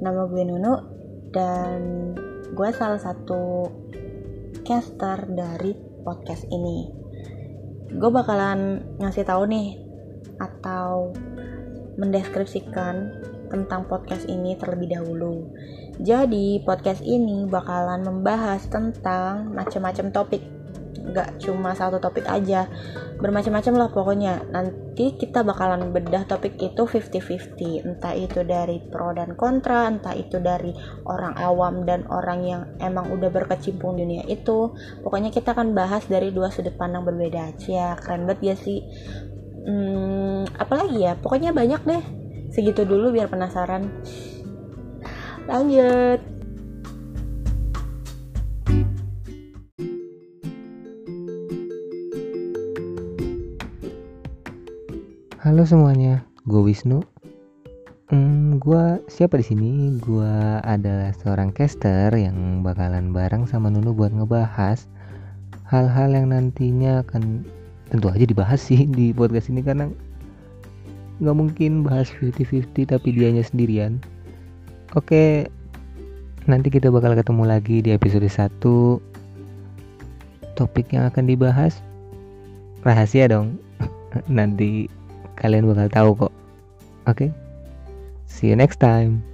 nama gue Nunu dan gue salah satu caster dari podcast ini. Gue bakalan ngasih tahu nih atau mendeskripsikan tentang podcast ini terlebih dahulu. Jadi podcast ini bakalan membahas tentang macam-macam topik nggak cuma satu topik aja. Bermacam-macam lah pokoknya. Nanti kita bakalan bedah topik itu 50-50 entah itu dari pro dan kontra entah itu dari orang awam dan orang yang emang udah berkecimpung dunia itu. Pokoknya kita akan bahas dari dua sudut pandang berbeda aja. Keren banget ya sih. Hmm, apalagi ya? Pokoknya banyak deh. Segitu dulu biar penasaran. Lanjut Halo semuanya, gue Wisnu. Hmm, gue siapa di sini? Gue adalah seorang caster yang bakalan bareng sama Nunu buat ngebahas hal-hal yang nantinya akan tentu aja dibahas sih di podcast ini karena nggak mungkin bahas 50-50 tapi dianya sendirian. Oke, nanti kita bakal ketemu lagi di episode 1 Topik yang akan dibahas rahasia dong. nanti kalian bakal tahu kok. Oke, okay? see you next time.